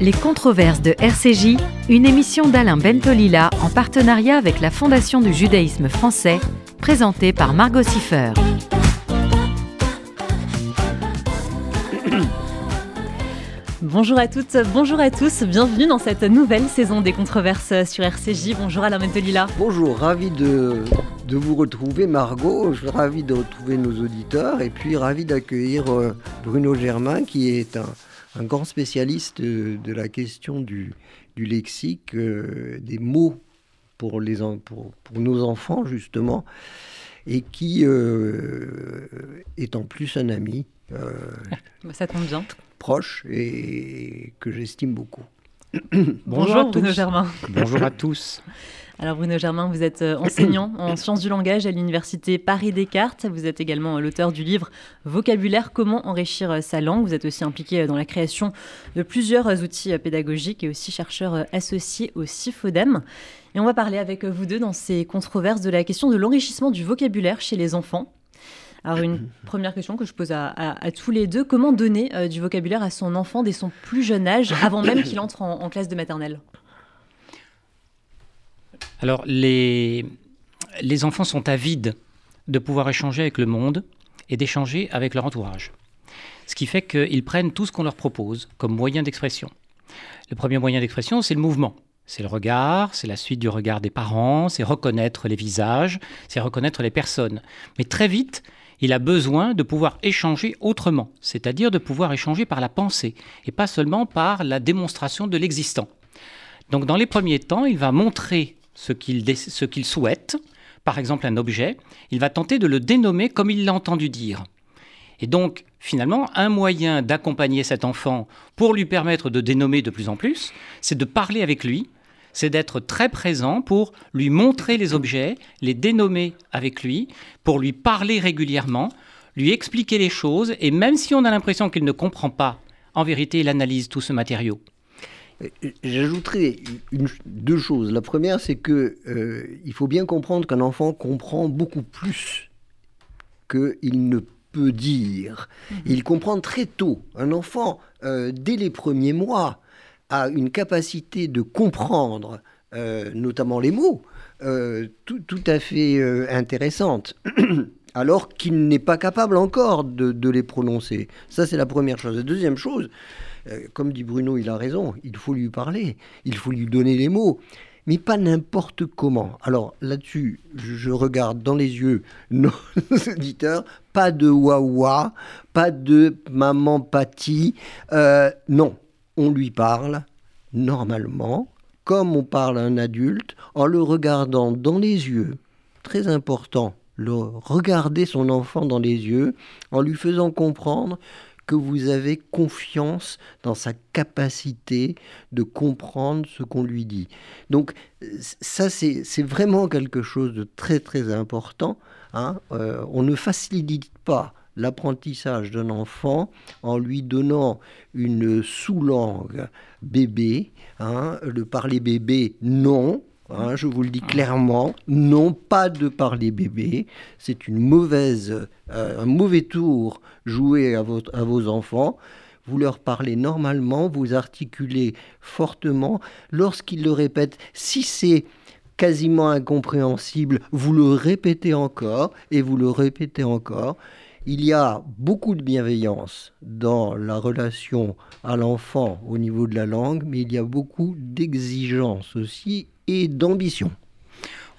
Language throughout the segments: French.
Les controverses de RCJ, une émission d'Alain Bentolila en partenariat avec la Fondation du judaïsme français, présentée par Margot Siffer. Bonjour à toutes, bonjour à tous, bienvenue dans cette nouvelle saison des controverses sur RCJ. Bonjour Alain Bentolila. Bonjour, ravi de, de vous retrouver Margot, je suis ravi de retrouver nos auditeurs et puis ravi d'accueillir euh, Bruno Germain qui est un, un grand spécialiste de, la question du, du lexique, euh, des mots pour, les, pour, pour, nos enfants, justement, et qui euh, est en plus un ami. Euh, Ça tombe bien. Proche et que j'estime beaucoup. Bonjour, Bonjour Bruno Germain. Bonjour à tous. Alors Bruno Germain, vous êtes euh, enseignant en sciences du langage à l'université Paris-Descartes. Vous êtes également euh, l'auteur du livre Vocabulaire, comment enrichir euh, sa langue. Vous êtes aussi impliqué dans la création de plusieurs outils pédagogiques et aussi chercheur associé au CIFODEM. Et on va parler avec vous deux dans ces controverses de la question de l'enrichissement du vocabulaire chez les enfants. Alors une première question que je pose à, tous les deux, comment donner du vocabulaire à son enfant dès son plus jeune âge, avant même qu'il entre en classe de maternelle? Alors, les, les enfants sont avides de pouvoir échanger avec le monde et d'échanger avec leur entourage. Ce qui fait qu'ils prennent tout ce qu'on leur propose comme moyen d'expression. Le premier moyen d'expression, c'est le mouvement. C'est le regard, c'est la suite du regard des parents, c'est reconnaître les visages, c'est reconnaître les personnes. Mais très vite, il a besoin de pouvoir échanger autrement, c'est-à-dire de pouvoir échanger par la pensée et pas seulement par la démonstration de l'existant. Donc dans les premiers temps, il va montrer ce qu'il souhaite, par exemple un objet, il va tenter de le dénommer comme il l'a entendu dire. Et donc, finalement, un moyen d'accompagner cet enfant pour lui permettre de dénommer de plus en plus, c'est de parler avec lui, c'est d'être très présent pour lui montrer les objets, les dénommer avec lui, pour lui parler régulièrement, lui expliquer les choses, et même si on a l'impression qu'il ne comprend pas, en vérité, il analyse tout ce matériau. J'ajouterai deux choses. La première, c'est que euh, il faut bien comprendre qu'un enfant comprend beaucoup plus qu'il ne peut dire. Mhm. Il comprend très tôt. Un enfant, euh, dès les premiers mois, a une capacité de comprendre, euh, notamment les mots, tout, tout, à fait intéressante. alors qu'il n'est pas capable encore de, de les prononcer. Ça, c'est la première chose. La deuxième chose, euh, comme dit Bruno, il a raison, il faut lui parler, il faut lui donner les mots, mais pas n'importe comment. Alors là-dessus, je regarde dans les yeux nos auditeurs, pas de wawa, pas de maman pâtie, euh, non, on lui parle normalement, comme on parle à un adulte, en le regardant dans les yeux. Très important, le regarder son enfant dans les yeux, en lui faisant comprendre que vous avez confiance dans sa capacité de comprendre ce qu'on lui dit. Donc ça, c'est vraiment quelque chose de très très important. Hein. Euh, on ne facilite pas l'apprentissage d'un enfant en lui donnant une sous-langue bébé. Hein. Le parler bébé, non. Hein, je vous le dis clairement, non pas de parler bébé, c'est une mauvaise, euh, un mauvais tour joué à, votre, à vos enfants. Vous leur parlez normalement, vous articulez fortement. Lorsqu'ils le répètent, si c'est quasiment incompréhensible, vous le répétez encore et vous le répétez encore. Il y a beaucoup de bienveillance dans la relation à l'enfant au niveau de la langue, mais il y a beaucoup d'exigence aussi d'ambition.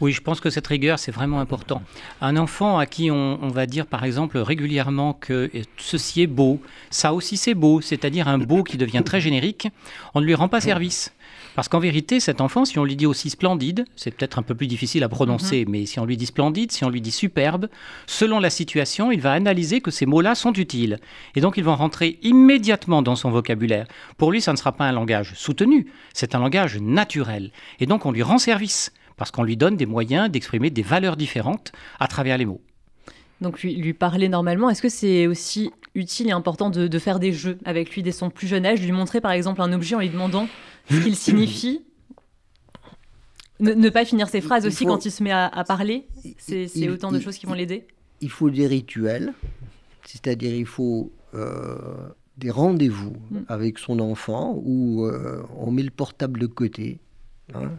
Oui, je pense que cette rigueur, c'est vraiment important. Un enfant à qui on, va dire, par exemple, régulièrement que ceci est beau, ça aussi c'est beau, c'est-à-dire un beau qui devient très générique, on ne lui rend pas service. Parce qu'en vérité, cet enfant, si on lui dit aussi splendide, c'est peut-être un peu plus difficile à prononcer, mhm. mais si on lui dit splendide, si on lui dit superbe, selon la situation, il va analyser que ces mots-là sont utiles. Et donc, ils vont rentrer immédiatement dans son vocabulaire. Pour lui, ça ne sera pas un langage soutenu, c'est un langage naturel. Et donc, on lui rend service, parce qu'on lui donne des moyens d'exprimer des valeurs différentes à travers les mots. Donc lui, lui parler normalement, est-ce que c'est aussi utile et important de, de, faire des jeux avec lui dès son plus jeune âge, lui montrer par exemple un objet en lui demandant ce qu'il signifie ne, pas finir ses phrases aussi quand il se met à, parler C'est autant de choses qui vont l'aider Il faut des rituels, c'est-à-dire il faut euh, des rendez-vous mm. avec son enfant où euh, on met le portable de côté. Hein,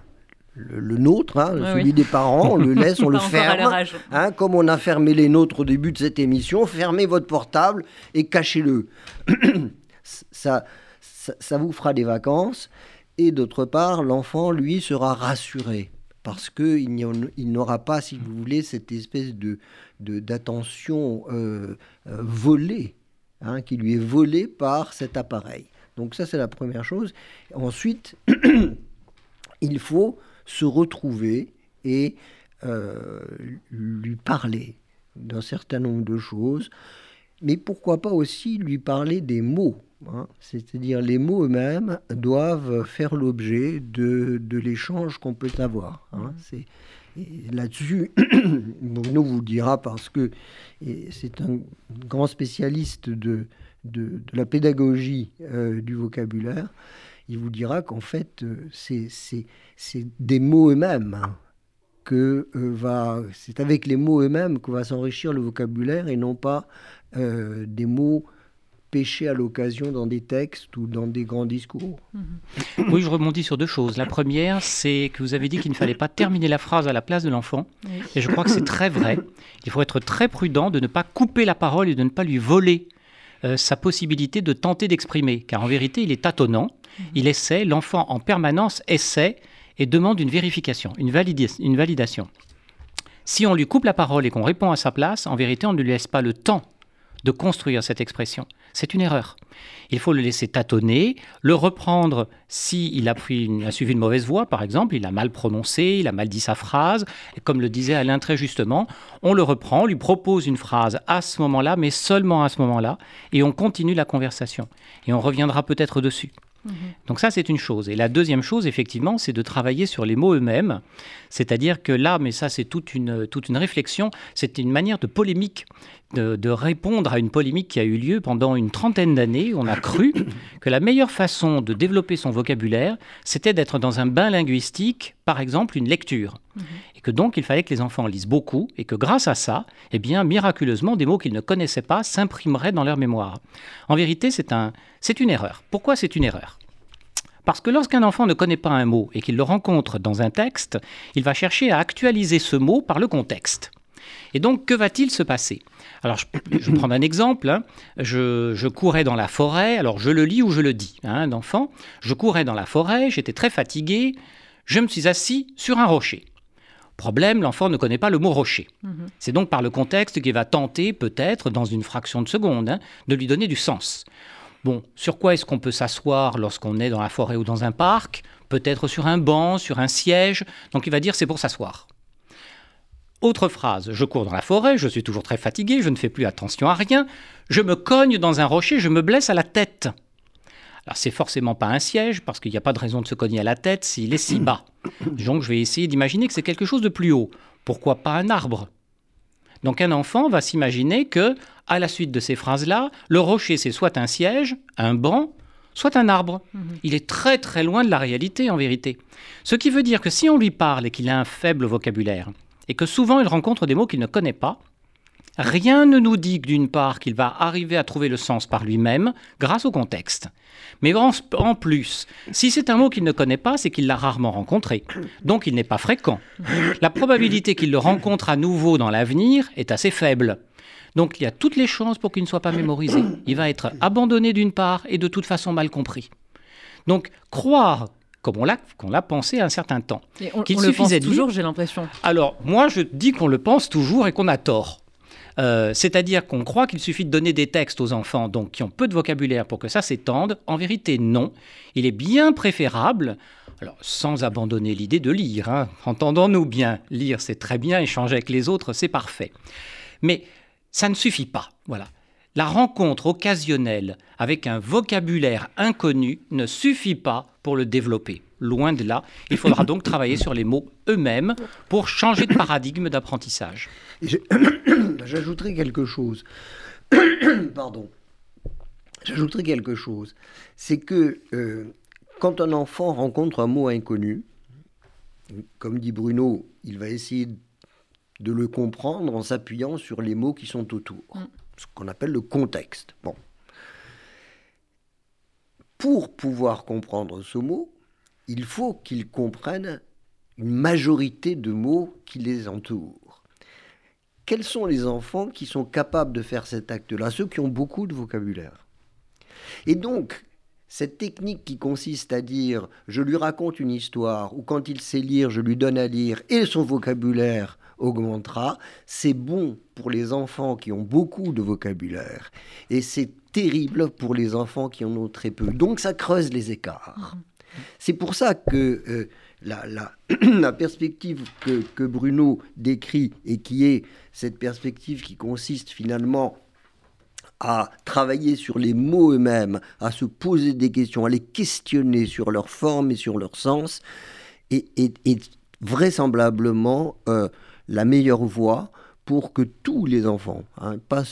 le, nôtre, hein, celui des parents, on le laisse, on le ferme. Hein, comme on a fermé les nôtres au début de cette émission, fermez votre portable et cachez-le. ça, ça, vous fera des vacances. Et d'autre part, l'enfant, lui, sera rassuré parce qu'il n'aura pas, si vous voulez, cette espèce de d'attention euh, euh, volée, hein, qui lui est volée par cet appareil. Donc ça, c'est la première chose. Ensuite, il faut se retrouver et euh, lui parler d'un certain nombre de choses, mais pourquoi pas aussi lui parler des mots. Hein. C'est-à-dire les mots eux-mêmes doivent faire l'objet de, de l'échange qu'on peut avoir. Hein. C'est là-dessus, Bruno vous le dira parce que c'est un grand spécialiste de, de, la pédagogie euh, du vocabulaire il vous dira qu'en fait, euh, c'est des mots eux-mêmes hein, que euh, va, c'est avec les mots eux-mêmes que va s'enrichir le vocabulaire et non pas euh, des mots pêchés à l'occasion dans des textes ou dans des grands discours. Oui, je rebondis sur deux choses. La première, c'est que vous avez dit qu'il ne fallait pas terminer la phrase à la place de l'enfant. Et je crois que c'est très vrai. Il faut être très prudent de ne pas couper la parole et de ne pas lui voler sa possibilité de tenter d'exprimer. Car en vérité, il est tâtonnant. Mhm. Il essaie, l'enfant en permanence essaie et demande une vérification, une, une validation. Si on lui coupe la parole et qu'on répond à sa place, en vérité, on ne lui laisse pas le temps de construire cette expression. C'est une erreur. Il faut le laisser tâtonner, le reprendre s'il a, a suivi une mauvaise voie, par exemple, il a mal prononcé, il a mal dit sa phrase. Et comme le disait Alain très justement, on le reprend, on lui propose une phrase à ce moment-là, mais seulement à ce moment-là, et on continue la conversation. Et on reviendra peut-être dessus. Mhm. Donc ça, c'est une chose. Et la deuxième chose, effectivement, c'est de travailler sur les mots eux-mêmes. C'est-à-dire que là, mais ça, c'est toute une, toute une réflexion, c'est une manière de polémique, de, répondre à une polémique qui a eu lieu pendant une trentaine d'années. On a cru que la meilleure façon de développer son vocabulaire, c'était d'être dans un bain linguistique, par exemple une lecture. Mhm. Et que donc, il fallait que les enfants lisent beaucoup et que grâce à ça, eh bien, miraculeusement, des mots qu'ils ne connaissaient pas s'imprimeraient dans leur mémoire. En vérité, c'est un, une erreur. Pourquoi c'est une erreur? Parce que lorsqu'un enfant ne connaît pas un mot et qu'il le rencontre dans un texte, il va chercher à actualiser ce mot par le contexte. Et donc, que va-t-il se passer? Alors, je, vais prendre un exemple. Hein. Je, courais dans la forêt, alors je le lis ou je le dis, hein, d'enfant. Je courais dans la forêt, j'étais très fatigué, je me suis assis sur un rocher. Problème, l'enfant ne connaît pas le mot rocher. Mhm. C'est donc par le contexte qu'il va tenter, peut-être, dans une fraction de seconde, hein, de lui donner du sens. Bon, sur quoi est-ce qu'on peut s'asseoir lorsqu'on est dans la forêt ou dans un parc? Peut-être sur un banc, sur un siège. Donc il va dire c'est pour s'asseoir. Autre phrase, je cours dans la forêt, je suis toujours très fatigué, je ne fais plus attention à rien, je me cogne dans un rocher, je me blesse à la tête. Alors c'est forcément pas un siège, parce qu'il n'y a pas de raison de se cogner à la tête s'il est si bas. Donc je vais essayer d'imaginer que c'est quelque chose de plus haut. Pourquoi pas un arbre? Donc un enfant va s'imaginer que, à la suite de ces phrases-là, le rocher c'est soit un siège, un banc, soit un arbre. Mhm. Il est très très loin de la réalité en vérité. Ce qui veut dire que si on lui parle et qu'il a un faible vocabulaire, et que souvent il rencontre des mots qu'il ne connaît pas, rien ne nous dit d'une part qu'il va arriver à trouver le sens par lui-même grâce au contexte. Mais en, plus, si c'est un mot qu'il ne connaît pas, c'est qu'il l'a rarement rencontré. Donc il n'est pas fréquent. La probabilité qu'il le rencontre à nouveau dans l'avenir est assez faible. Donc il y a toutes les chances pour qu'il ne soit pas mémorisé. Il va être abandonné d'une part et de toute façon mal compris. Donc croire comme on l'a qu'on l'a pensé à un certain temps. Qu'il on le pense toujours, j'ai l'impression. Alors, moi, je dis qu'on le pense toujours et qu'on a tort. Euh, c'est-à-dire qu'on croit qu'il suffit de donner des textes aux enfants, donc qui ont peu de vocabulaire, pour que ça s'étende. En vérité, non. Il est bien préférable, alors sans abandonner l'idée de lire, hein. entendons-nous bien, lire c'est très bien, échanger avec les autres c'est parfait. Mais ça ne suffit pas. Voilà. La rencontre occasionnelle avec un vocabulaire inconnu ne suffit pas pour le développer. Loin de là. Il faudra donc travailler sur les mots eux-mêmes pour changer de paradigme d'apprentissage. J'ajouterai quelque chose. Pardon. J'ajouterai quelque chose. C'est que euh, quand un enfant rencontre un mot inconnu, comme dit Bruno, il va essayer de le comprendre en s'appuyant sur les mots qui sont autour. Ce qu'on appelle le contexte. Bon. pour pouvoir comprendre ce mot, il faut qu'ils comprennent une majorité de mots qui les entourent. Quels sont les enfants qui sont capables de faire cet acte-là? Ceux qui ont beaucoup de vocabulaire. Et donc, cette technique qui consiste à dire je lui raconte une histoire, ou quand il sait lire, je lui donne à lire, et son vocabulaire augmentera, c'est bon pour les enfants qui ont beaucoup de vocabulaire, et c'est terrible pour les enfants qui en ont très peu. Donc ça creuse les écarts. C'est pour ça que euh, la, la, perspective que, que, Bruno décrit et qui est cette perspective qui consiste finalement à travailler sur les mots eux-mêmes, à se poser des questions, à les questionner sur leur forme et sur leur sens, est, vraisemblablement euh, la meilleure voie pour que tous les enfants, hein, pas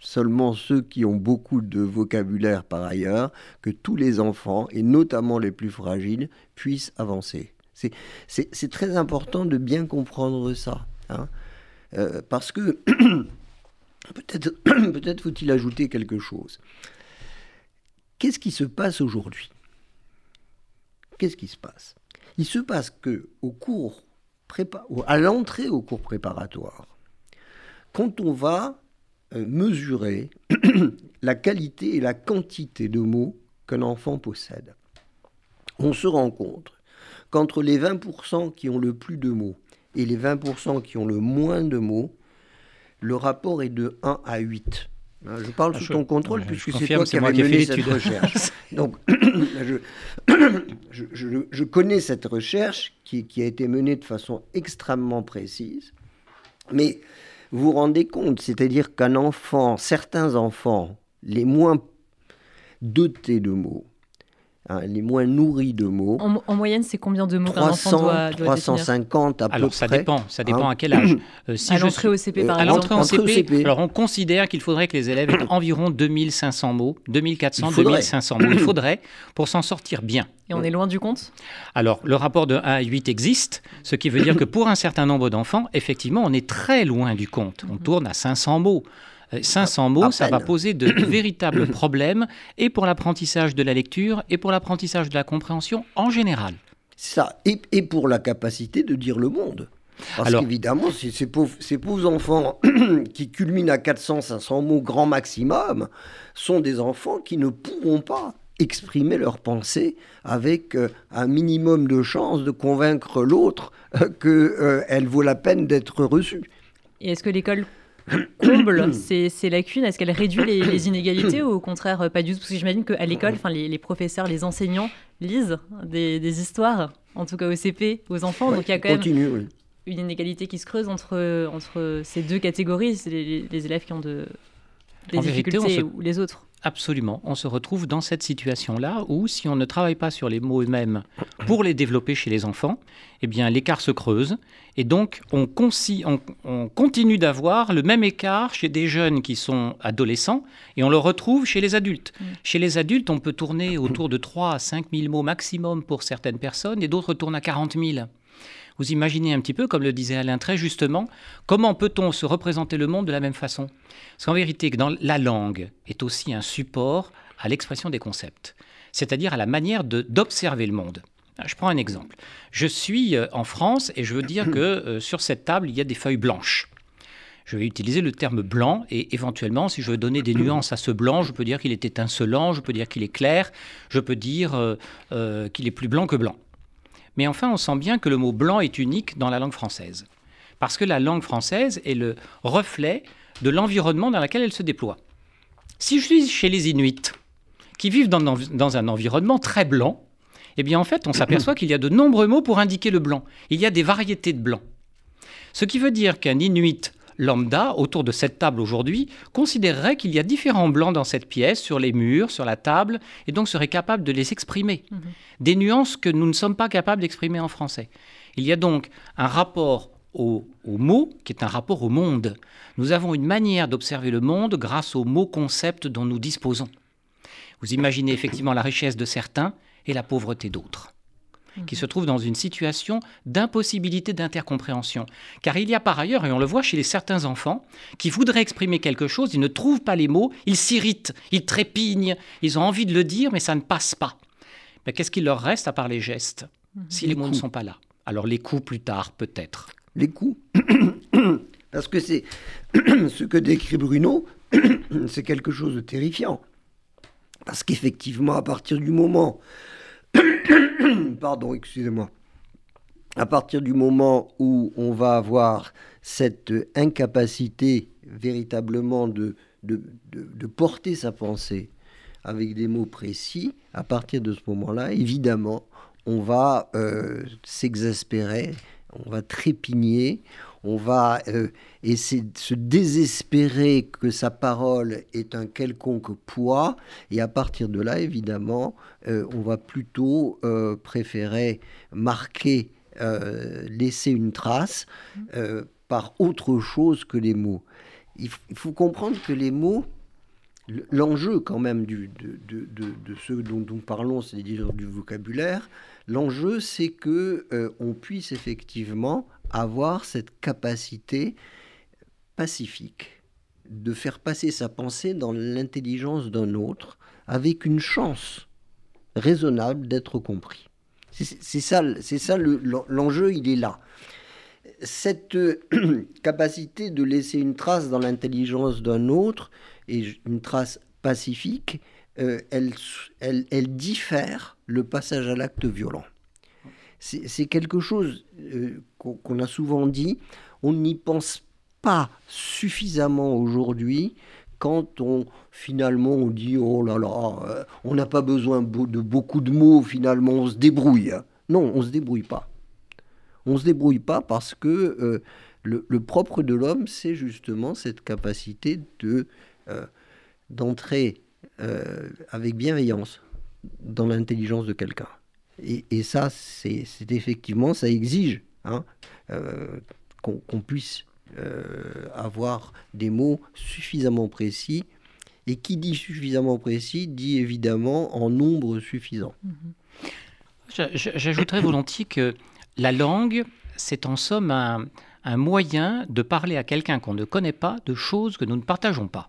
seulement ceux qui ont beaucoup de vocabulaire par ailleurs, que tous les enfants, et notamment les plus fragiles, puissent avancer. C'est très important de bien comprendre ça. Hein. Euh, parce que peut-être peut faut-il ajouter quelque chose. Qu'est-ce qui se passe aujourd'hui? Qu'est-ce qui se passe? Il se passe que au cours à l'entrée au cours préparatoire, quand on va euh, mesurer la qualité et la quantité de mots qu'un enfant possède. On se rend compte qu'entre les 20% qui ont le plus de mots et les 20% qui ont le moins de mots, le rapport est de 1 à 8. Hein, je parle ah, sous ton contrôle puisque c'est toi qui avais mené cette recherche. Donc, je, je, connais cette recherche qui, qui, a été menée de façon extrêmement précise, mais vous vous rendez compte, c'est-à-dire qu'un enfant, certains enfants, les moins dotés de mots, hein, les moins nourris de mots. En, moyenne, c'est combien de mots 300, doit, 350 à peu près. ça dépend, ça dépend à quel âge. Euh, si à l'entrée au CP, par euh, exemple. À l'entrée au CP, alors on considère qu'il faudrait que les élèves aient environ 2500 mots, 2400, 2500 mots. Il faudrait pour s'en sortir bien. Et on est loin du compte? Alors, le rapport de 1 à 8 existe, ce qui veut dire que pour un certain nombre d'enfants, effectivement, on est très loin du compte. On tourne à 500 mots. 500 euh, mots, ça va poser de véritables problèmes et pour l'apprentissage de la lecture et pour l'apprentissage de la compréhension en général. Ça, et, et pour la capacité de dire le monde. Parce qu'évidemment, ces, ces, pauvres, ces pauvres enfants qui culminent à 400-500 mots grand maximum sont des enfants qui ne pourront pas exprimer leurs pensées avec euh, un minimum de chance de convaincre l'autre euh, qu'elle vaut la peine d'être reçue. Et est-ce que l'école comble ces, lacunes Est-ce qu'elle réduit les, inégalités ou au contraire euh, pas du tout? Parce que j'imagine qu'à l'école, les, les professeurs, les enseignants lisent des, histoires, en tout cas au CP, aux enfants. donc il y a quand même une inégalité qui se creuse entre, entre ces deux catégories, les, les élèves qui ont de, des difficultés ou les autres. Absolument. On se retrouve dans cette situation-là où, si on ne travaille pas sur les mots eux-mêmes pour les développer chez les enfants, eh bien, l'écart se creuse. Et donc, on, on continue d'avoir le même écart chez des jeunes qui sont adolescents et on le retrouve chez les adultes. Mm. Chez les adultes, on peut tourner autour de 3 à 5 000 mots maximum pour certaines personnes et d'autres tournent à 40 000. Vous imaginez un petit peu, comme le disait Alain très justement, comment peut-on se représenter le monde de la même façon? Parce qu'en vérité, dans la langue est aussi un support à l'expression des concepts, c'est-à-dire à la manière d'observer le monde. Je prends un exemple. Je suis euh, en France et je veux dire que euh, sur cette table, il y a des feuilles blanches. Je vais utiliser le terme blanc et éventuellement, si je veux donner des nuances à ce blanc, je peux dire qu'il est étincelant, je peux dire qu'il est clair, je peux dire euh, qu'il est plus blanc que blanc. Mais enfin, on sent bien que le mot blanc est unique dans la langue française. Parce que la langue française est le reflet de l'environnement dans lequel elle se déploie. Si je suis chez les Inuits, qui vivent dans, un environnement très blanc, eh bien en fait, on s'aperçoit qu'il y a de nombreux mots pour indiquer le blanc. Il y a des variétés de blanc. Ce qui veut dire qu'un Inuit lambda, autour de cette table aujourd'hui, considérerait qu'il y a différents blancs dans cette pièce, sur les murs, sur la table, et donc serait capable de les exprimer. Mhm. Des nuances que nous ne sommes pas capables d'exprimer en français. Il y a donc un rapport au, au, mot qui est un rapport au monde. Nous avons une manière d'observer le monde grâce aux mots-concepts dont nous disposons. Vous imaginez effectivement la richesse de certains et la pauvreté d'autres. qui se trouvent dans une situation d'impossibilité d'intercompréhension. Car il y a par ailleurs, et on le voit chez les certains enfants, qui voudraient exprimer quelque chose, ils ne trouvent pas les mots, ils s'irritent, ils trépignent, ils ont envie de le dire, mais ça ne passe pas. Mais qu'est-ce qu'il leur reste à part les gestes, mhm. si les, mots ne sont pas là? Alors les coups plus tard, peut-être. Les coups Parce que c'est ce que décrit Bruno, c'est quelque chose de terrifiant. Parce qu'effectivement, à partir du moment Pardon, excusez-moi. À partir du moment où on va avoir cette incapacité véritablement de, de, porter sa pensée avec des mots précis, à partir de ce moment-là, évidemment, on va euh, s'exaspérer, on va trépigner, on va euh, essayer de se désespérer que sa parole est un quelconque poids, et à partir de là, évidemment, euh, on va plutôt euh, préférer marquer, laisser une trace par autre chose que les mots. Il, faut comprendre que les mots, l'enjeu quand même de, de, dont nous parlons, c'est-à-dire du vocabulaire, l'enjeu c'est que on puisse effectivement avoir cette capacité pacifique de faire passer sa pensée dans l'intelligence d'un autre avec une chance raisonnable d'être compris. C'est ça, c'est ça l'enjeu, il est là. Cette capacité de laisser une trace dans l'intelligence d'un autre et une trace pacifique, euh, elle diffère le passage à l'acte violent c'est quelque chose euh, qu'on a souvent dit. On n'y pense pas suffisamment aujourd'hui quand on finalement on dit oh là là, euh, on n'a pas besoin de beaucoup de mots, finalement on se débrouille. Non, on se débrouille pas. On se débrouille pas parce que euh, le, propre de l'homme, c'est justement cette capacité de d'entrer avec bienveillance dans l'intelligence de quelqu'un. Et, ça, c'est effectivement, ça exige hein, euh, qu'on puisse euh, avoir des mots suffisamment précis. Et qui dit suffisamment précis dit évidemment en nombre suffisant. J'ajouterais volontiers que la langue, c'est en somme un moyen de parler à quelqu'un qu'on ne connaît pas de choses que nous ne partageons pas.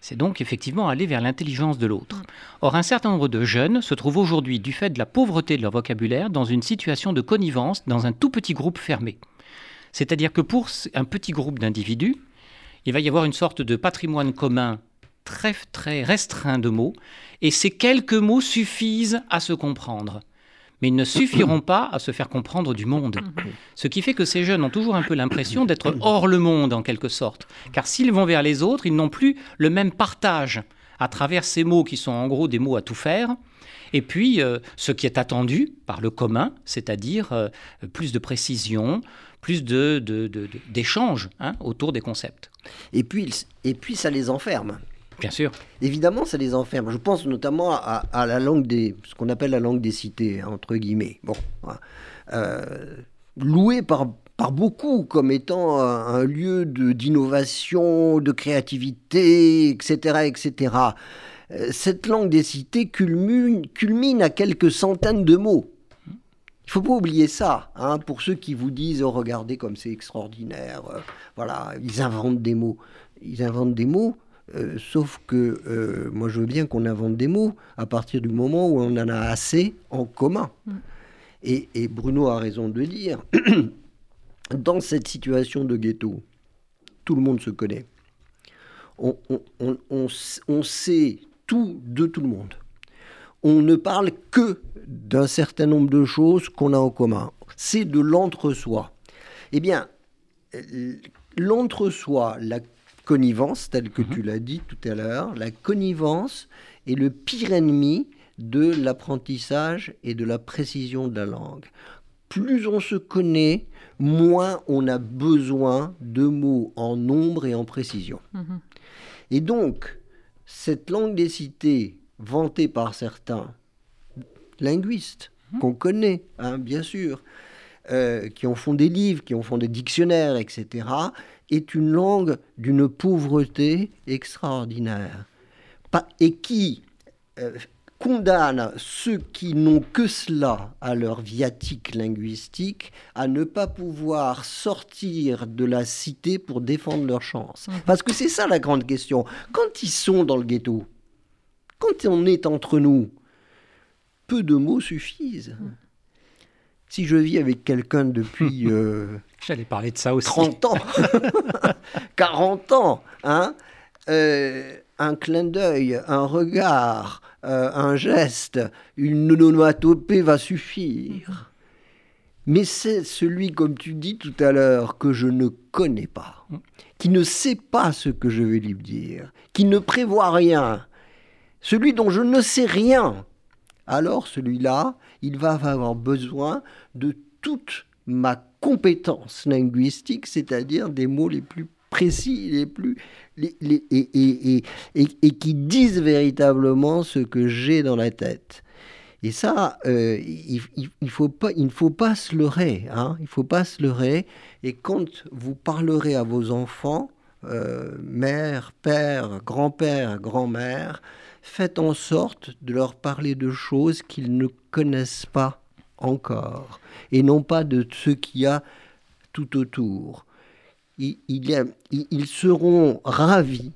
C'est donc effectivement aller vers l'intelligence de l'autre. Mm. Or, un certain nombre de jeunes se trouvent aujourd'hui, du fait de la pauvreté de leur vocabulaire, dans une situation de connivence dans un tout petit groupe fermé. C'est-à-dire que pour un petit groupe d'individus, il va y avoir une sorte de patrimoine commun très, très restreint de mots, et ces quelques mots suffisent à se comprendre mais ils ne suffiront pas à se faire comprendre du monde. Mhm. Ce qui fait que ces jeunes ont toujours un peu l'impression d'être hors le monde en quelque sorte, car s'ils vont vers les autres, ils n'ont plus le même partage à travers ces mots qui sont en gros des mots à tout faire, et puis euh, ce qui est attendu par le commun, c'est-à-dire euh, plus de précision, plus d'échanges de, hein, autour des concepts. Et puis, et puis ça les enferme. Bien sûr. Évidemment, ça les enferme. Je pense notamment à, la langue des, ce qu'on appelle la langue des cités, entre guillemets. Bon, euh, loué par par beaucoup comme étant un, lieu d'innovation, de, créativité, etc., etc. Euh, cette langue des cités culmine, culmine à quelques centaines de mots. Il faut pas oublier ça, hein, pour ceux qui vous disent oh, regardez comme c'est extraordinaire, euh, voilà, ils inventent des mots. Ils inventent des mots, euh, sauf que euh, moi je veux bien qu'on invente des mots à partir du moment où on en a assez en commun. Mm. Et, Bruno a raison de dire, dans cette situation de ghetto, tout le monde se connaît. On, on sait tout de tout le monde. On ne parle que d'un certain nombre de choses qu'on a en commun. C'est de l'entre-soi. Eh bien, l'entre-soi, la connivence, telle que tu mhm. l'as dit tout à l'heure, la connivence est le pire ennemi de l'apprentissage et de la précision de la langue. Plus on se connaît, moins on a besoin de mots en nombre et en précision. Mhm. Et donc, cette langue des cités, vantée par certains linguistes, mhm. qu'on connaît, hein, bien sûr, euh, qui en font des livres, qui en font des dictionnaires, etc., est une langue d'une pauvreté extraordinaire. et qui, euh, condamne ceux qui n'ont que cela à leur viatique linguistique à ne pas pouvoir sortir de la cité pour défendre leur chance. Mhm. Parce que c'est ça la grande question. Quand ils sont dans le ghetto, quand on est entre nous, peu de mots suffisent. Si je vis avec quelqu'un depuis euh, J'allais parler de ça aussi. 30 ans, 40 ans, hein, euh, un clin d'œil, un regard, euh, un geste, une onomatopée va suffire. Mais c'est celui, comme tu dis tout à l'heure, que je ne connais pas, qui ne sait pas ce que je vais lui dire, qui ne prévoit rien, celui dont je ne sais rien. Alors celui-là, il va avoir besoin de toute ma compétence linguistique, c'est-à-dire des mots les plus précis, les plus les- les- et, et- et- et- qui disent véritablement ce que j'ai dans la tête. Et ça, euh, il faut pas, il ne faut pas se leurrer. Hein, il faut pas se leurrer. Et quand vous parlerez à vos enfants, euh, mère, père, grand-père, grand-mère, faites en sorte de leur parler de choses qu'ils ne connaissent pas encore, et non pas de ce qu'il y a tout autour. Ils seront ravis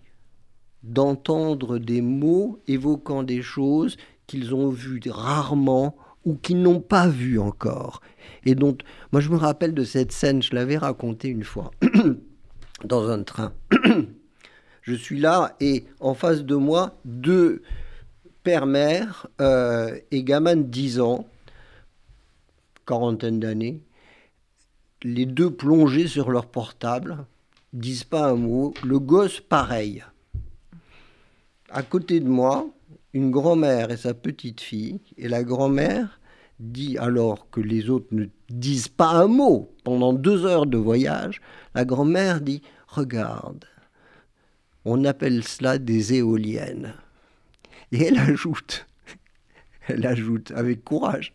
d'entendre des mots évoquant des choses qu'ils ont vues rarement ou qu'ils n'ont pas vues encore. Et donc, moi je me rappelle de cette scène, je l'avais racontée une fois, dans un train. je suis là et en face de moi, deux pères-mères euh, et gamins de 10 ans, quarantaine d'années, les deux plongés sur leur portable, disent pas un mot, le gosse pareil. À côté de moi, une grand-mère et sa petite fille, et la grand-mère dit alors que les autres ne disent pas un mot pendant deux heures de voyage, la grand-mère dit Regarde, on appelle cela des éoliennes. Et elle ajoute, elle ajoute avec courage,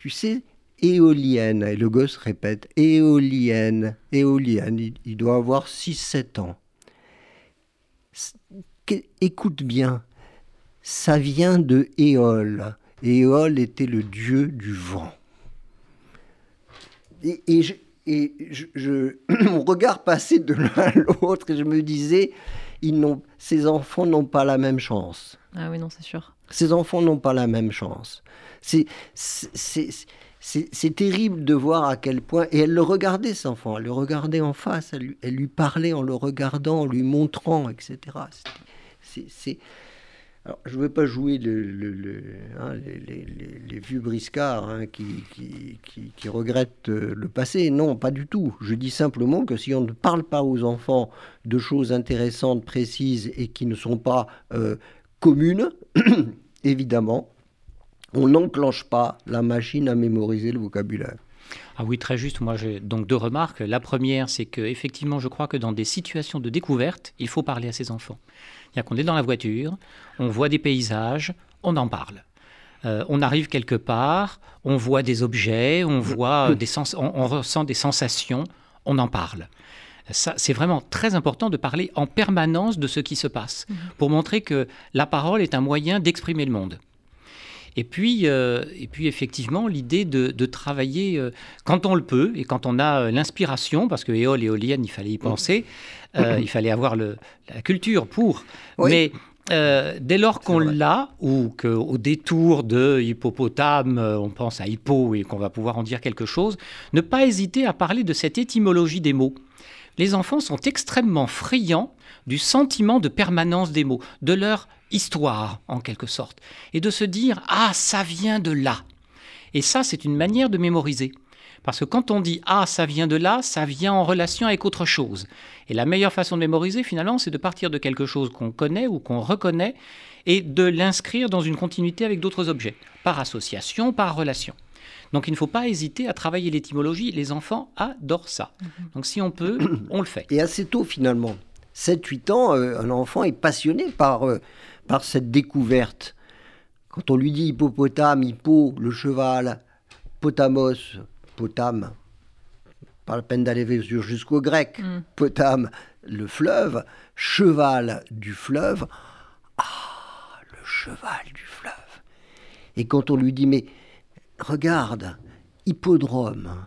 tu sais, éolienne. Et le gosse répète, éolienne, éolienne. Il, doit avoir 6-7 ans. Écoute bien, ça vient de Éole. Éole était le dieu du vent. Et, et je, mon regard passait de l'un à l'autre et je me disais, ils ces enfants n'ont pas la même chance. Ah oui, non, c'est sûr. Ces enfants n'ont pas la même chance. C'est, terrible de voir à quel point. Et elle le regardait, cet enfant. Elle le regardait en face. Elle lui, parlait en le regardant, en lui montrant, etc. Alors, je ne veux pas jouer hein, les, les- vieux briscards hein, qui, qui, qui- qui regrettent euh, le passé. Non, pas du tout. Je dis simplement que si on ne parle pas aux enfants de choses intéressantes, précises et qui ne sont pas euh, communes, évidemment, on n'enclenche pas la machine à mémoriser le vocabulaire. Ah oui, très juste. Moi, j'ai donc deux remarques. La première, c'est que effectivement, je crois que dans des situations de découverte, il faut parler à ses enfants. C'est-à-dire qu'on est dans la voiture, on voit des paysages, on en parle. Euh, on arrive quelque part, on voit des objets, on voit des sens, on, on ressent des sensations, on en parle. Ça, c'est vraiment très important de parler en permanence de ce qui se passe, pour montrer que la parole est un moyen d'exprimer le monde. Et puis, euh, et puis effectivement, l'idée de, de travailler euh, quand on le peut et quand on a euh, l'inspiration, parce que éole, éolienne, il fallait y penser, il fallait avoir le, la culture pour. Oui. Mais euh, dès lors qu'on l'a, ou qu'au détour de hippopotame, on pense à hippo et qu'on va pouvoir en dire quelque chose, ne pas hésiter à parler de cette étymologie des mots. Les enfants sont extrêmement friands du sentiment de permanence des mots, de leur histoire en quelque sorte, et de se dire ah ça vient de là. Et ça c'est une manière de mémoriser. Parce que quand on dit ah ça vient de là, ça vient en relation avec autre chose. Et la meilleure façon de mémoriser finalement, c'est de partir de quelque chose qu'on connaît ou qu'on reconnaît et de l'inscrire dans une continuité avec d'autres objets, par association, par relation. Donc il ne faut pas hésiter à travailler l'étymologie, les enfants adorent ça. Donc si on peut, on le fait. Et assez tôt finalement. 7-8 ans, euh, un enfant est passionné par, euh, par cette découverte. Quand on lui dit hippopotame, hippo, le cheval, potamos, potame, pas la peine d'aller jusqu'au grec, Mm. potame, le fleuve, cheval du fleuve, ah, le cheval du fleuve. Et quand on lui dit, mais regarde, hippodrome,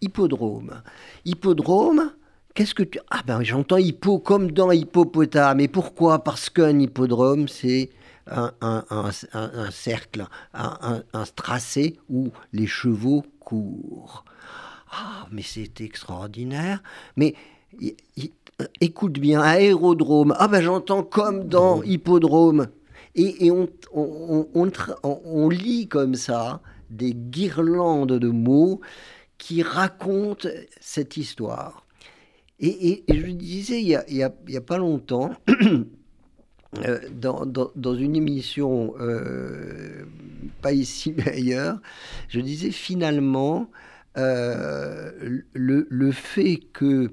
hippodrome, hippodrome, qu'est-ce que tu... Ah ben j'entends hippo comme dans hippopotame. Et pourquoi? Parce qu'un hippodrome, c'est un, cercle, un, tracé où les chevaux courent. Ah, mais c'est extraordinaire. Mais écoute bien, aérodrome. Ah ben j'entends comme dans hippodrome. Et, on, on, lit comme ça des guirlandes de mots qui racontent cette histoire. Et, je disais, il n'y a, pas longtemps, euh, dans, dans, une émission, euh, pas ici mais ailleurs, je disais finalement, euh, le, le, fait que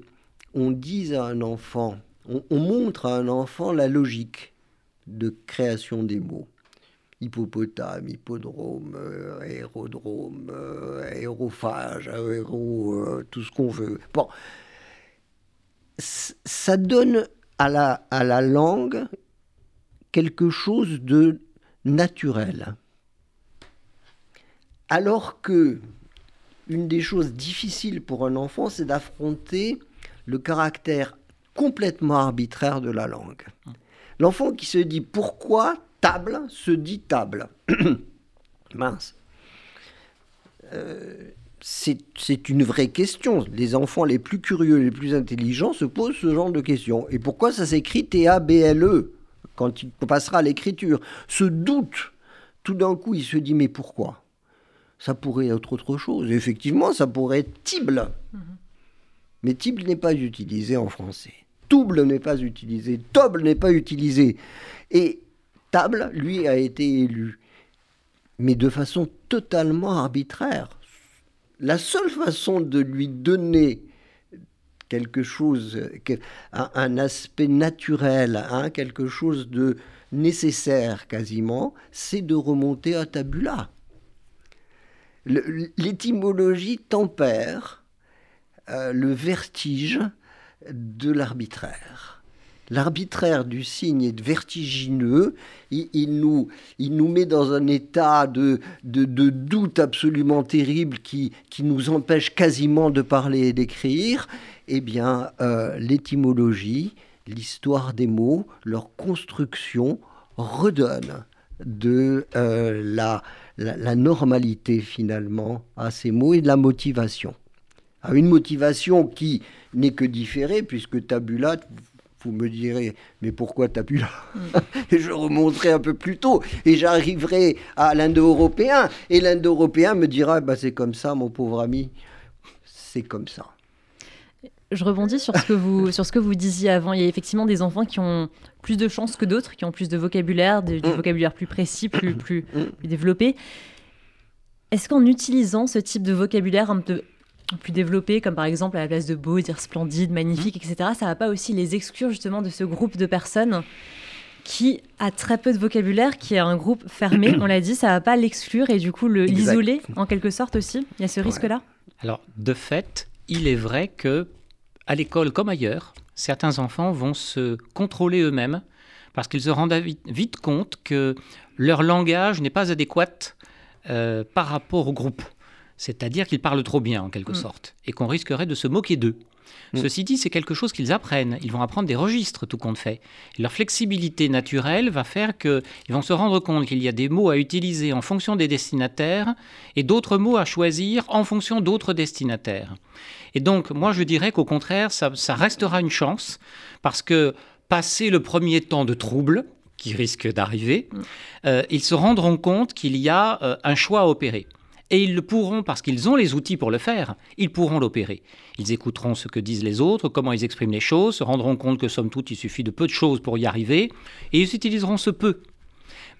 on dise à un enfant, on, montre à un enfant la logique de création des mots. Hippopotame, hippodrome, euh, aérodrome, euh, aérophage, aéro, euh, tout ce qu'on veut. Bon, ça donne à la, à la langue quelque chose de naturel. Alors que une des choses difficiles pour un enfant, c'est d'affronter le caractère complètement arbitraire de la langue. L'enfant qui se dit pourquoi table se dit table. Mince. Euh, c'est une vraie question. Les enfants les plus curieux, les plus intelligents se posent ce genre de questions. Et pourquoi ça s'écrit T-A-B-L-E quand il passera à l'écriture? Ce doute, tout d'un coup, il se dit mais pourquoi? Ça pourrait être autre chose. effectivement, ça pourrait être tible. Mhm. Mais tible n'est pas utilisé en français. Touble n'est pas utilisé. Toble n'est pas utilisé. Et table, lui, a été élu. Mais de façon totalement arbitraire. La seule façon de lui donner quelque chose, un aspect naturel, hein, quelque chose de nécessaire quasiment, c'est de remonter à tabula. L'étymologie tempère euh, le vertige de l'arbitraire. L'arbitraire du signe est vertigineux, il, nous, il nous met dans un état de, de, doute absolument terrible qui, qui, nous empêche quasiment de parler et d'écrire. Eh bien, euh, l'étymologie, l'histoire des mots, leur construction redonne de euh, la, la normalité finalement à ces mots et de la motivation à une motivation qui n'est que différée, puisque tabula, vous me direz, mais pourquoi tabula mm. Et je remonterai un peu plus tôt, et j'arriverai à l'indo-européen, et l'indo-européen me dira, bah, c'est comme ça, mon pauvre ami, c'est comme ça. Je rebondis sur ce, que vous, sur ce que vous disiez avant. Il y a effectivement des enfants qui ont plus de chance que d'autres, qui ont plus de vocabulaire, du mm. vocabulaire plus précis, plus, plus, mm. plus développé. Est-ce qu'en utilisant ce type de vocabulaire un peu plus développés, comme par exemple à la place de beau, dire splendide, magnifique, mmh. etc., ça va pas aussi les exclure justement de ce groupe de personnes qui a très peu de vocabulaire, qui est un groupe fermé, on l'a dit, ça va pas l'exclure et du coup l'isoler en quelque sorte aussi. Il y a ce risque-là? Alors, de fait, il est vrai que à l'école comme ailleurs, certains enfants vont se contrôler eux-mêmes parce qu'ils se rendent vite, compte que leur langage n'est pas adéquat euh, par rapport au groupe c'est-à-dire qu'ils parlent trop bien en quelque mm. sorte, et qu'on risquerait de se moquer d'eux. Mm. Ceci dit, c'est quelque chose qu'ils apprennent. Ils vont apprendre des registres, tout compte fait. leur flexibilité naturelle va faire qu'ils vont se rendre compte qu'il y a des mots à utiliser en fonction des destinataires et d'autres mots à choisir en fonction d'autres destinataires. Et donc, moi, je dirais qu'au contraire, ça, restera une chance, parce que passer le premier temps de trouble, qui risque d'arriver, mm. euh, ils se rendront compte qu'il y a euh, un choix à opérer. Et ils le pourront, parce qu'ils ont les outils pour le faire, ils pourront l'opérer. Ils écouteront ce que disent les autres, comment ils expriment les choses, se rendront compte que somme toute il suffit de peu de choses pour y arriver, et ils utiliseront ce peu.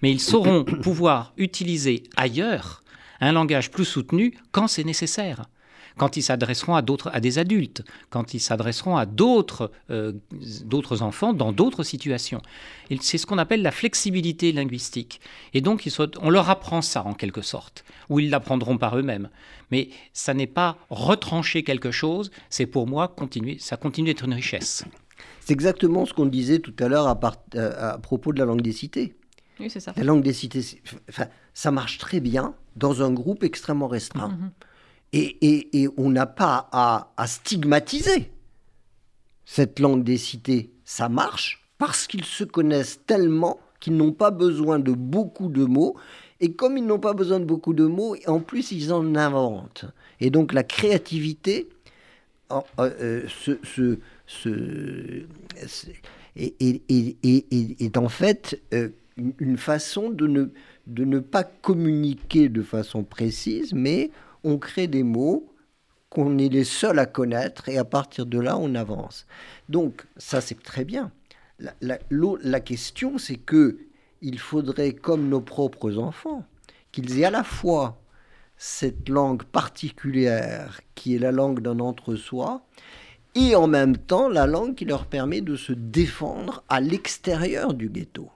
Mais ils sauront pouvoir utiliser ailleurs un langage plus soutenu quand c'est nécessaire quand ils s'adresseront à d'autres, à des adultes, quand ils s'adresseront à d'autres, euh, d'autres enfants dans d'autres situations. C'est ce qu'on appelle la flexibilité linguistique. Et donc, on leur apprend ça en quelque sorte, ou ils l'apprendront par eux-mêmes. Mais ça n'est pas retrancher quelque chose, c'est pour moi continuer, ça continue d'être une richesse. C'est exactement ce qu'on disait tout à l'heure à, euh, à propos de la langue des cités. Oui, c'est ça. La langue des cités, enfin, ça marche très bien dans un groupe extrêmement restreint. Mm-hmm. Et, on n'a pas à, stigmatiser cette langue des cités. Ça marche parce qu'ils se connaissent tellement qu'ils n'ont pas besoin de beaucoup de mots. Et comme ils n'ont pas besoin de beaucoup de mots, en plus, ils en inventent. Et donc la créativité est, en fait euh, une façon de ne pas communiquer de façon précise, mais on crée des mots qu'on est les seuls à connaître et à partir de là, on avance. Donc ça, c'est très bien. La, question, c'est que il faudrait, comme nos propres enfants, qu'ils aient à la fois cette langue particulière qui est la langue d'un entre-soi, et en même temps la langue qui leur permet de se défendre à l'extérieur du ghetto.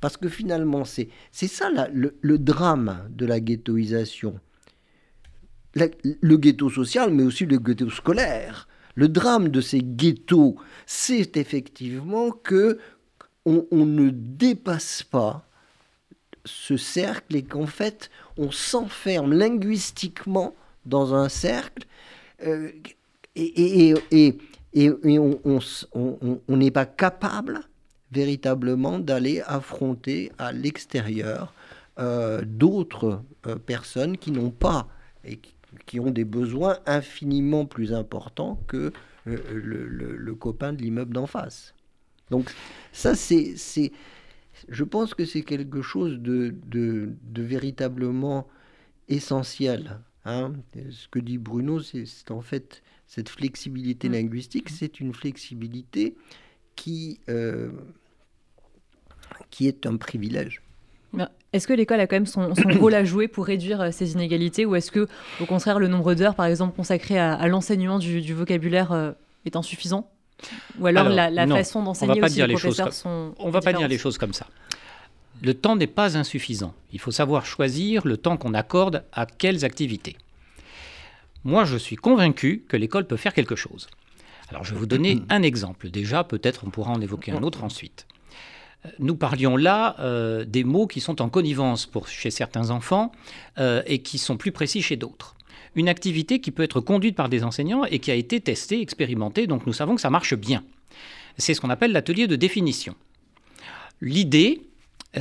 Parce que finalement, c'est ça le, le, drame de la ghettoisation. Le ghetto social, mais aussi le ghetto scolaire. Le drame de ces ghettos, c'est effectivement que on, ne dépasse pas ce cercle et qu'en fait, on s'enferme linguistiquement dans un cercle euh, et, on n'est pas capable véritablement d'aller affronter à l'extérieur euh, d'autres euh, personnes qui n'ont pas et qui, ont des besoins infiniment plus importants que le, copain de l'immeuble d'en face. Donc ça, c'est, je pense que c'est quelque chose de, véritablement essentiel. Hein. Ce que dit Bruno, c'est en fait cette flexibilité mm. linguistique, c'est une flexibilité qui, euh, qui est un privilège. Est-ce que l'école a quand même son, rôle à jouer pour réduire euh, ces inégalités ou est-ce que, au contraire, le nombre d'heures, par exemple, consacrées à, l'enseignement du, vocabulaire euh, est insuffisant? Ou alors, la, façon d'enseigner aussi, les, professeurs sont On ne va pas dire les choses comme ça. Le temps n'est pas insuffisant. Il faut savoir choisir le temps qu'on accorde à quelles activités. Moi, je suis convaincu que l'école peut faire quelque chose. Alors, je vais vous donner un exemple. Déjà, peut-être on pourra en évoquer un autre ensuite. Nous parlions là euh, des mots qui sont en connivence pour, chez certains enfants euh, et qui sont plus précis chez d'autres une activité qui peut être conduite par des enseignants et qui a été testée, expérimentée, donc nous savons que ça marche bien. C'est ce qu'on appelle l'atelier de définition. L'idée,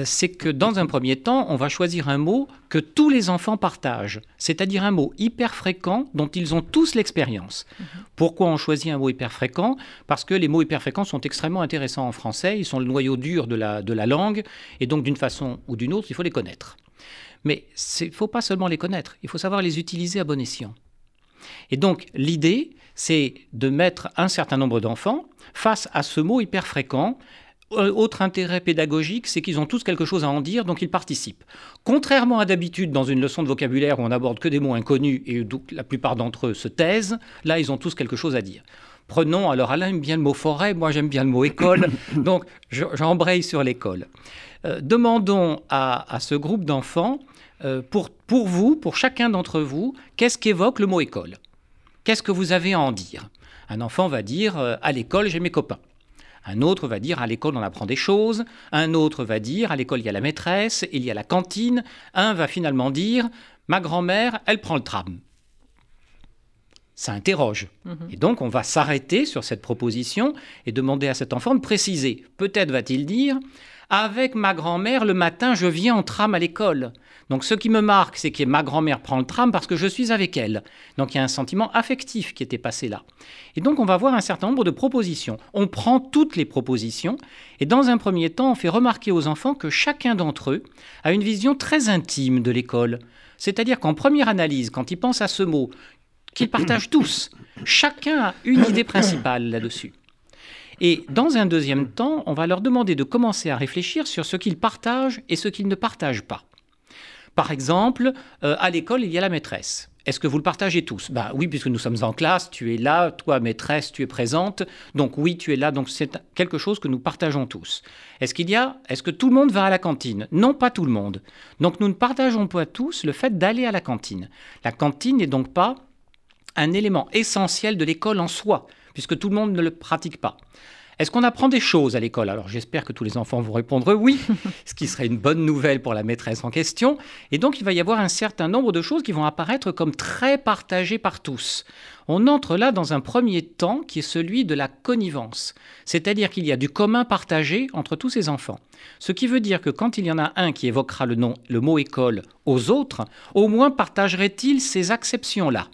c'est que dans un premier temps, on va choisir un mot que tous les enfants partagent, c'est-à-dire un mot hyper fréquent dont ils ont tous l'expérience. Mhm. Pourquoi on choisit un mot hyper fréquent Parce que les mots hyper fréquents sont extrêmement intéressants en français, ils sont le noyau dur de la, de la langue, et donc d'une façon ou d'une autre, il faut les connaître. Mais il ne faut pas seulement les connaître, il faut savoir les utiliser à bon escient. Et donc l'idée, c'est de mettre un certain nombre d'enfants face à ce mot hyper fréquent. Euh, autre intérêt pédagogique, c'est qu'ils ont tous quelque chose à en dire, donc ils participent. Contrairement à d'habitude dans une leçon de vocabulaire où on n'aborde que des mots inconnus et où la plupart d'entre eux se taisent, là ils ont tous quelque chose à dire. Prenons, alors Alain aime bien le mot forêt, moi j'aime bien le mot école, donc j'embraye sur l'école. Euh, demandons à, ce groupe d'enfants, euh, pour, pour vous, pour chacun d'entre vous, qu'est-ce qu'évoque le mot école? Qu'est-ce que vous avez à en dire? Un enfant va dire euh, à l'école j'ai mes copains. Un autre va dire à l'école on apprend des choses. Un autre va dire à l'école il y a la maîtresse, il y a la cantine. Un va finalement dire ma grand-mère elle prend le tram. Ça interroge. Mhm. Et donc on va s'arrêter sur cette proposition et demander à cet enfant de préciser. Peut-être va-t-il dire avec ma grand-mère, le matin, je viens en tram à l'école. Donc ce qui me marque, c'est que ma grand-mère prend le tram parce que je suis avec elle. Donc il y a un sentiment affectif qui était passé là. Et donc on va voir un certain nombre de propositions. On prend toutes les propositions et dans un premier temps, on fait remarquer aux enfants que chacun d'entre eux a une vision très intime de l'école. C'est-à-dire qu'en première analyse, quand ils pensent à ce mot, qu'ils partagent tous, chacun a une idée principale là-dessus. Et dans un deuxième temps, on va leur demander de commencer à réfléchir sur ce qu'ils partagent et ce qu'ils ne partagent pas. Par exemple, euh, à l'école, il y a la maîtresse. Est-ce que vous le partagez tous? Ben oui, puisque nous sommes en classe, tu es là, toi maîtresse, tu es présente, donc oui, tu es là, donc c'est quelque chose que nous partageons tous. Est-ce qu'il y a, est-ce que tout le monde va à la cantine? Non, pas tout le monde. Donc nous ne partageons pas tous le fait d'aller à la cantine. La cantine n'est donc pas un élément essentiel de l'école en soi, puisque tout le monde ne le pratique pas. Est-ce qu'on apprend des choses à l'école? Alors j'espère que tous les enfants vont répondre oui, ce qui serait une bonne nouvelle pour la maîtresse en question. Et donc il va y avoir un certain nombre de choses qui vont apparaître comme très partagées par tous. On entre là dans un premier temps qui est celui de la connivence, c'est-à-dire qu'il y a du commun partagé entre tous ces enfants. Ce qui veut dire que quand il y en a un qui évoquera le, nom, le mot école aux autres, au moins partagerait-il ces acceptions-là.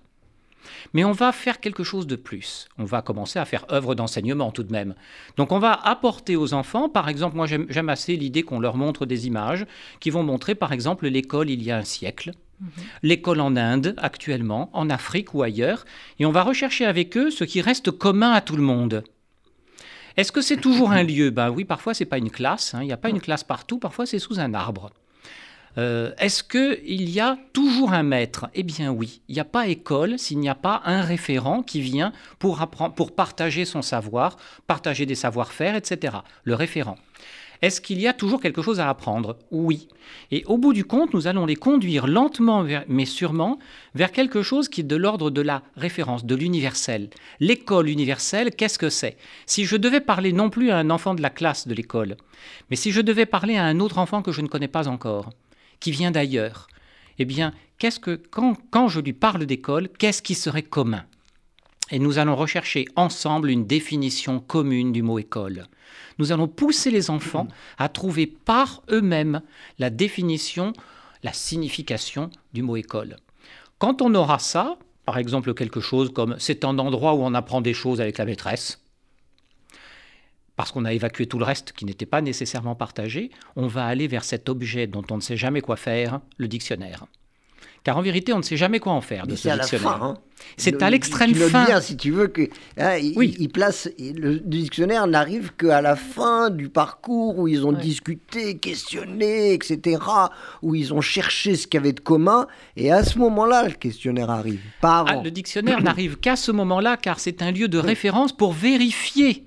Mais on va faire quelque chose de plus. On va commencer à faire œuvre d'enseignement tout de même. Donc on va apporter aux enfants, par exemple, moi j'aime assez l'idée qu'on leur montre des images qui vont montrer par exemple l'école il y a un siècle, mhm. l'école en Inde actuellement, en Afrique ou ailleurs, et on va rechercher avec eux ce qui reste commun à tout le monde. Est-ce que c'est toujours un lieu? Ben oui, parfois c'est pas une classe, hein. il n'y a pas une classe partout, parfois c'est sous un arbre. Euh, est-ce qu'il y a toujours un maître? Eh bien oui, il n'y a pas école s'il n'y a pas un référent qui vient pour, apprendre, pour partager son savoir, partager des savoir-faire, etc. Le référent. Est-ce qu'il y a toujours quelque chose à apprendre? Oui. Et au bout du compte, nous allons les conduire lentement, mais sûrement, vers quelque chose qui est de l'ordre de la référence, de l'universel. L'école universelle, qu'est-ce que c'est? Si je devais parler non plus à un enfant de la classe de l'école, mais si je devais parler à un autre enfant que je ne connais pas encore, qui vient d'ailleurs, eh bien, qu'est-ce que, quand, quand je lui parle d'école, qu'est-ce qui serait commun? Et nous allons rechercher ensemble une définition commune du mot école. Nous allons pousser les enfants à trouver par eux-mêmes la définition, la signification du mot école. Quand on aura ça, par exemple quelque chose comme c'est un endroit où on apprend des choses avec la maîtresse, parce qu'on a évacué tout le reste qui n'était pas nécessairement partagé, on va aller vers cet objet dont on ne sait jamais quoi faire, le dictionnaire. Car en vérité, on ne sait jamais quoi en faire de ce dictionnaire. Hein. C'est à l'extrême fin. bien, si tu veux, que hein, il, place le dictionnaire n'arrive qu'à la fin du parcours où ils ont discuté, questionné, etc., où ils ont cherché ce qu'il y avait de commun, et à ce moment-là, le questionnaire arrive. Pas avant. Ah, le dictionnaire n'arrive qu'à ce moment-là, car c'est un lieu de référence pour vérifier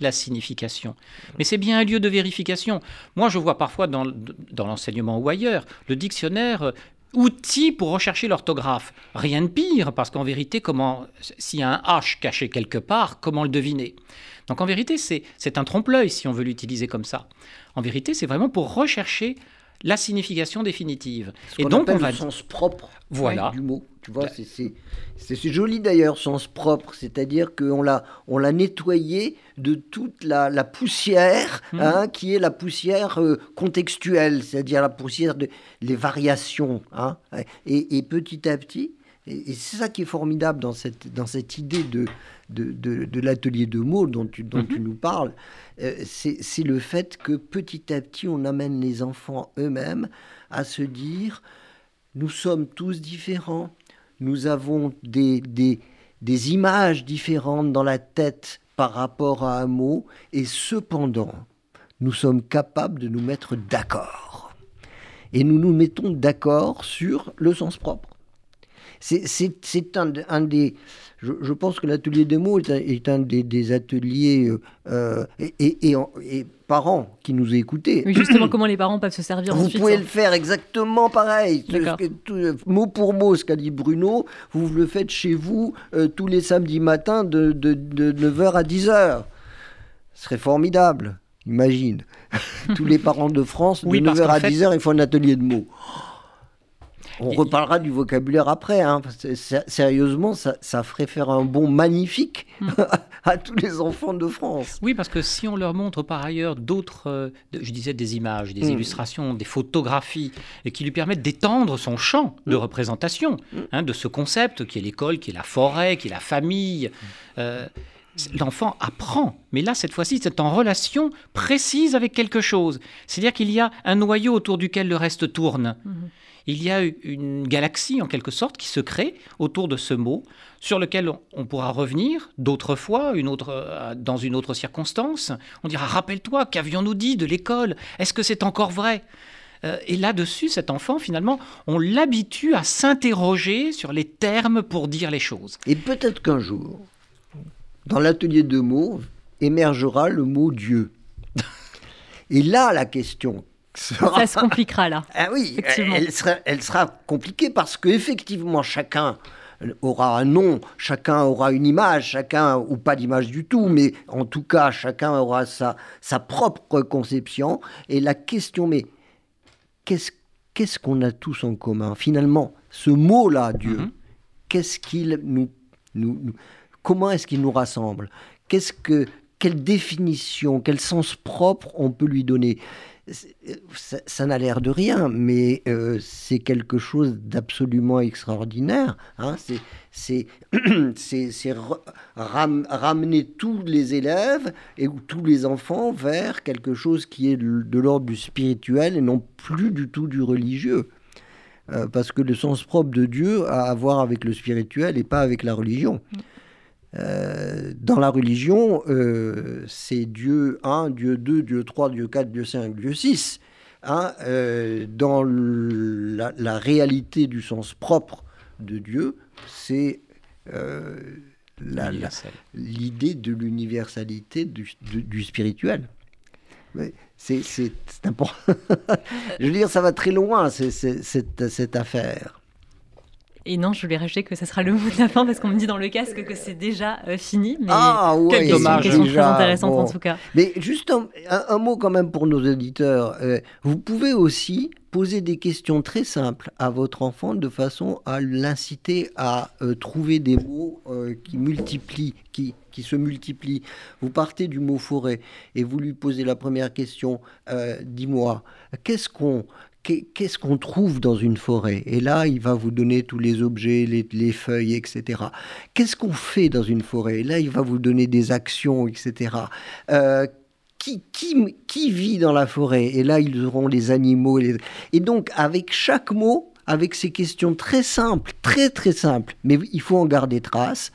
la signification. Mais c'est bien un lieu de vérification. Moi, je vois parfois dans, dans l'enseignement ou ailleurs, le dictionnaire euh, outil pour rechercher l'orthographe. Rien de pire, parce qu'en vérité, comment, s'il y a un H caché quelque part, comment le deviner? Donc en vérité, c'est un trompe-l'œil si on veut l'utiliser comme ça. En vérité, c'est vraiment pour rechercher la signification définitive. et donc, on va le sens propre voilà. du mot. Tu vois, c'est joli d'ailleurs, sens propre, c'est-à-dire qu'on l'a on l'a nettoyé de toute la, la poussière, mmh. hein, qui est la poussière euh, contextuelle, c'est-à-dire la poussière des les variations. Hein, et, et, petit à petit, et, c'est ça qui est formidable dans cette, dans cette idée de, de, de, l'atelier de mots dont tu, dont tu mmh. nous parles, euh, c'est le fait que petit à petit, on amène les enfants eux-mêmes à se dire, nous sommes tous différents, nous avons des, images différentes dans la tête par rapport à un mot, et cependant, nous sommes capables de nous mettre d'accord. Et nous nous mettons d'accord sur le sens propre. C'est un, un, des, je, pense que l'atelier des mots est un, des, ateliers euh, et, et, parents qui nous écoutent. Oui, justement, comment les parents peuvent se servir Vous pouvez le faire exactement pareil. mot pour mot, ce qu'a dit Bruno, vous le faites chez vous euh, tous les samedis matins de, de, de 9h à 10h. Ce serait formidable, imagine. tous les parents de France, de 9h à 10h, ils font un atelier de mots. On reparlera du vocabulaire après. Hein, sérieusement, ça, ferait faire un bon magnifique hmm. à tous les enfants de France. Oui, parce que si on leur montre par ailleurs d'autres, euh, je disais des images, des hmm. illustrations, des photographies, et qui lui permettent d'étendre son champ de hmm. représentation hein, de ce concept qui est l'école, qui est la forêt, qui est la famille. Euh, l'enfant apprend. Mais là, cette fois-ci, c'est en relation précise avec quelque chose. C'est-à-dire qu'il y a un noyau autour duquel le reste tourne il y a une galaxie en quelque sorte qui se crée autour de ce mot, sur lequel on pourra revenir d'autres fois, euh, dans une autre circonstance. On dira Rappelle-toi, qu'avions-nous dit de l'école? Est-ce que c'est encore vrai? Euh, et là-dessus, cet enfant, finalement, on l'habitue à s'interroger sur les termes pour dire les choses. Et peut-être qu'un jour, dans l'atelier de mots, émergera le mot Dieu. Et là, la question ça se compliquera là. Ah oui, elle sera, elle sera compliquée parce qu'effectivement, chacun aura un nom, chacun aura une image, chacun, ou pas d'image du tout, mais en tout cas, chacun aura sa, sa propre conception. Et la question, mais qu'est-ce qu'est-ce qu'on a tous en commun? Finalement, ce mot-là, Dieu, mhm. qu'est-ce qu'il nous, nous, comment est-ce qu'il nous rassemble? Qu'est-ce que quelle définition, quel sens propre on peut lui donner? Ça, n'a l'air de rien, mais euh, c'est quelque chose d'absolument extraordinaire. Hein. C'est ramener tous les élèves et tous les enfants vers quelque chose qui est de, l'ordre du spirituel et non plus du tout du religieux. Euh, parce que le sens propre de Dieu a à voir avec le spirituel et pas avec la religion. Euh, dans la religion, euh, c'est Dieu 1, Dieu 2, Dieu 3, Dieu 4, Dieu 5, Dieu 6. Hein, euh, dans la, réalité du sens propre de Dieu, c'est l'idée de l'universalité du, spirituel. C'est important. Je veux dire, ça va très loin, cette affaire. Et non, je voulais rajouter que ça sera le mot de la fin parce qu'on me dit dans le casque que c'est déjà euh, fini. Mais ah ouais, dommage. Une question très intéressante en tout cas. Mais juste un, mot quand même pour nos auditeurs. Euh, vous pouvez aussi poser des questions très simples à votre enfant de façon à l'inciter à euh, trouver des mots qui multiplient, qui, qui se multiplient. Vous partez du mot forêt et vous lui posez la première question. Dis-moi, qu'est-ce qu'on qu'est-ce qu'on trouve dans une forêt? Et là, il va vous donner tous les objets, les, feuilles, etc. Qu'est-ce qu'on fait dans une forêt? Et là, il va vous donner des actions, etc. Euh, qui, vit dans la forêt? Et là, ils auront les animaux. Et donc, avec chaque mot, avec ces questions très simples, très très simples, mais il faut en garder trace,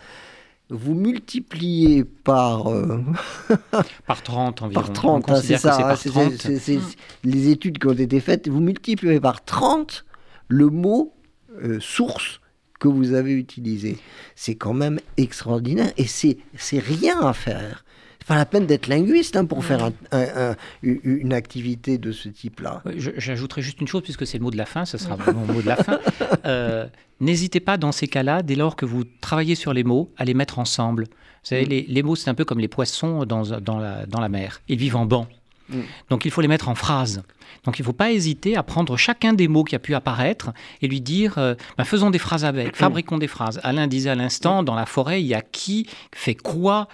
vous multipliez par... Euh, par 30 environ. Par 30, hein, c'est ça. C'est les études qui ont été faites. Vous multipliez par 30 le mot euh, source que vous avez utilisé. C'est quand même extraordinaire et c'est rien à faire pas la peine d'être linguiste hein, pour faire une activité de ce type-là. J'ajouterai juste une chose, puisque c'est le mot de la fin, ce sera mon mot de la fin. Euh, n'hésitez pas dans ces cas-là, dès lors que vous travaillez sur les mots, à les mettre ensemble. Vous savez, mm. les, mots, c'est un peu comme les poissons dans, dans, la, dans la mer. Ils vivent en banc. Mm. Donc il faut les mettre en phrases. Donc il ne faut pas hésiter à prendre chacun des mots qui a pu apparaître et lui dire euh, ben, faisons des phrases avec, mm. fabriquons des phrases. Alain disait à l'instant, dans la forêt, il y a qui fait quoi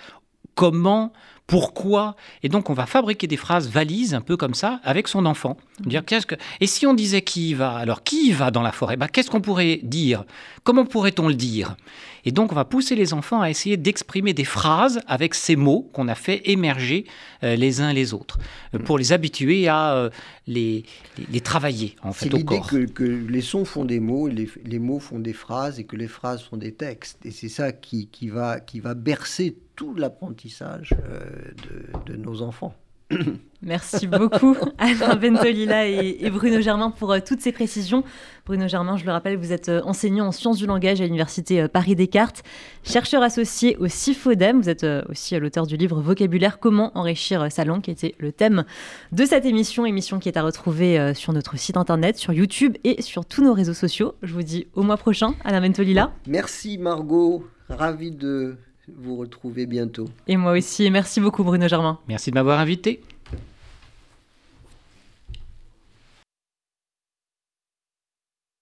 comment, pourquoi. Et donc, on va fabriquer des phrases valises, un peu comme ça, avec son enfant. Dire, qu'est-ce que... Et si on disait qui y va Alors, qui y va dans la forêt bah, Qu'est-ce qu'on pourrait dire? Comment pourrait-on le dire? Et donc, on va pousser les enfants à essayer d'exprimer des phrases avec ces mots qu'on a fait émerger euh, les uns les autres, euh, pour les habituer à euh, les, les, travailler, en fait, au corps. C'est l'idée que, les sons font des mots, les, les, mots font des phrases, et que les phrases font des textes. Et c'est ça qui, qui, va, qui va bercer tout l'apprentissage de, de nos enfants. Merci beaucoup Alain Bentolila et, Bruno Germain pour euh, toutes ces précisions. Bruno Germain, je le rappelle, vous êtes euh, enseignant en sciences du langage à l'université euh, Paris-Descartes, chercheur associé au CIFODEM. Vous êtes aussi l'auteur du livre Vocabulaire, comment enrichir sa langue, qui était le thème de cette émission, émission qui est à retrouver sur notre site internet, sur YouTube et sur tous nos réseaux sociaux. Je vous dis au mois prochain, Alain Bentolila. Merci Margot, ravi de vous retrouver bientôt. Et moi aussi. Merci beaucoup, Bruno Germain. Merci de m'avoir invité.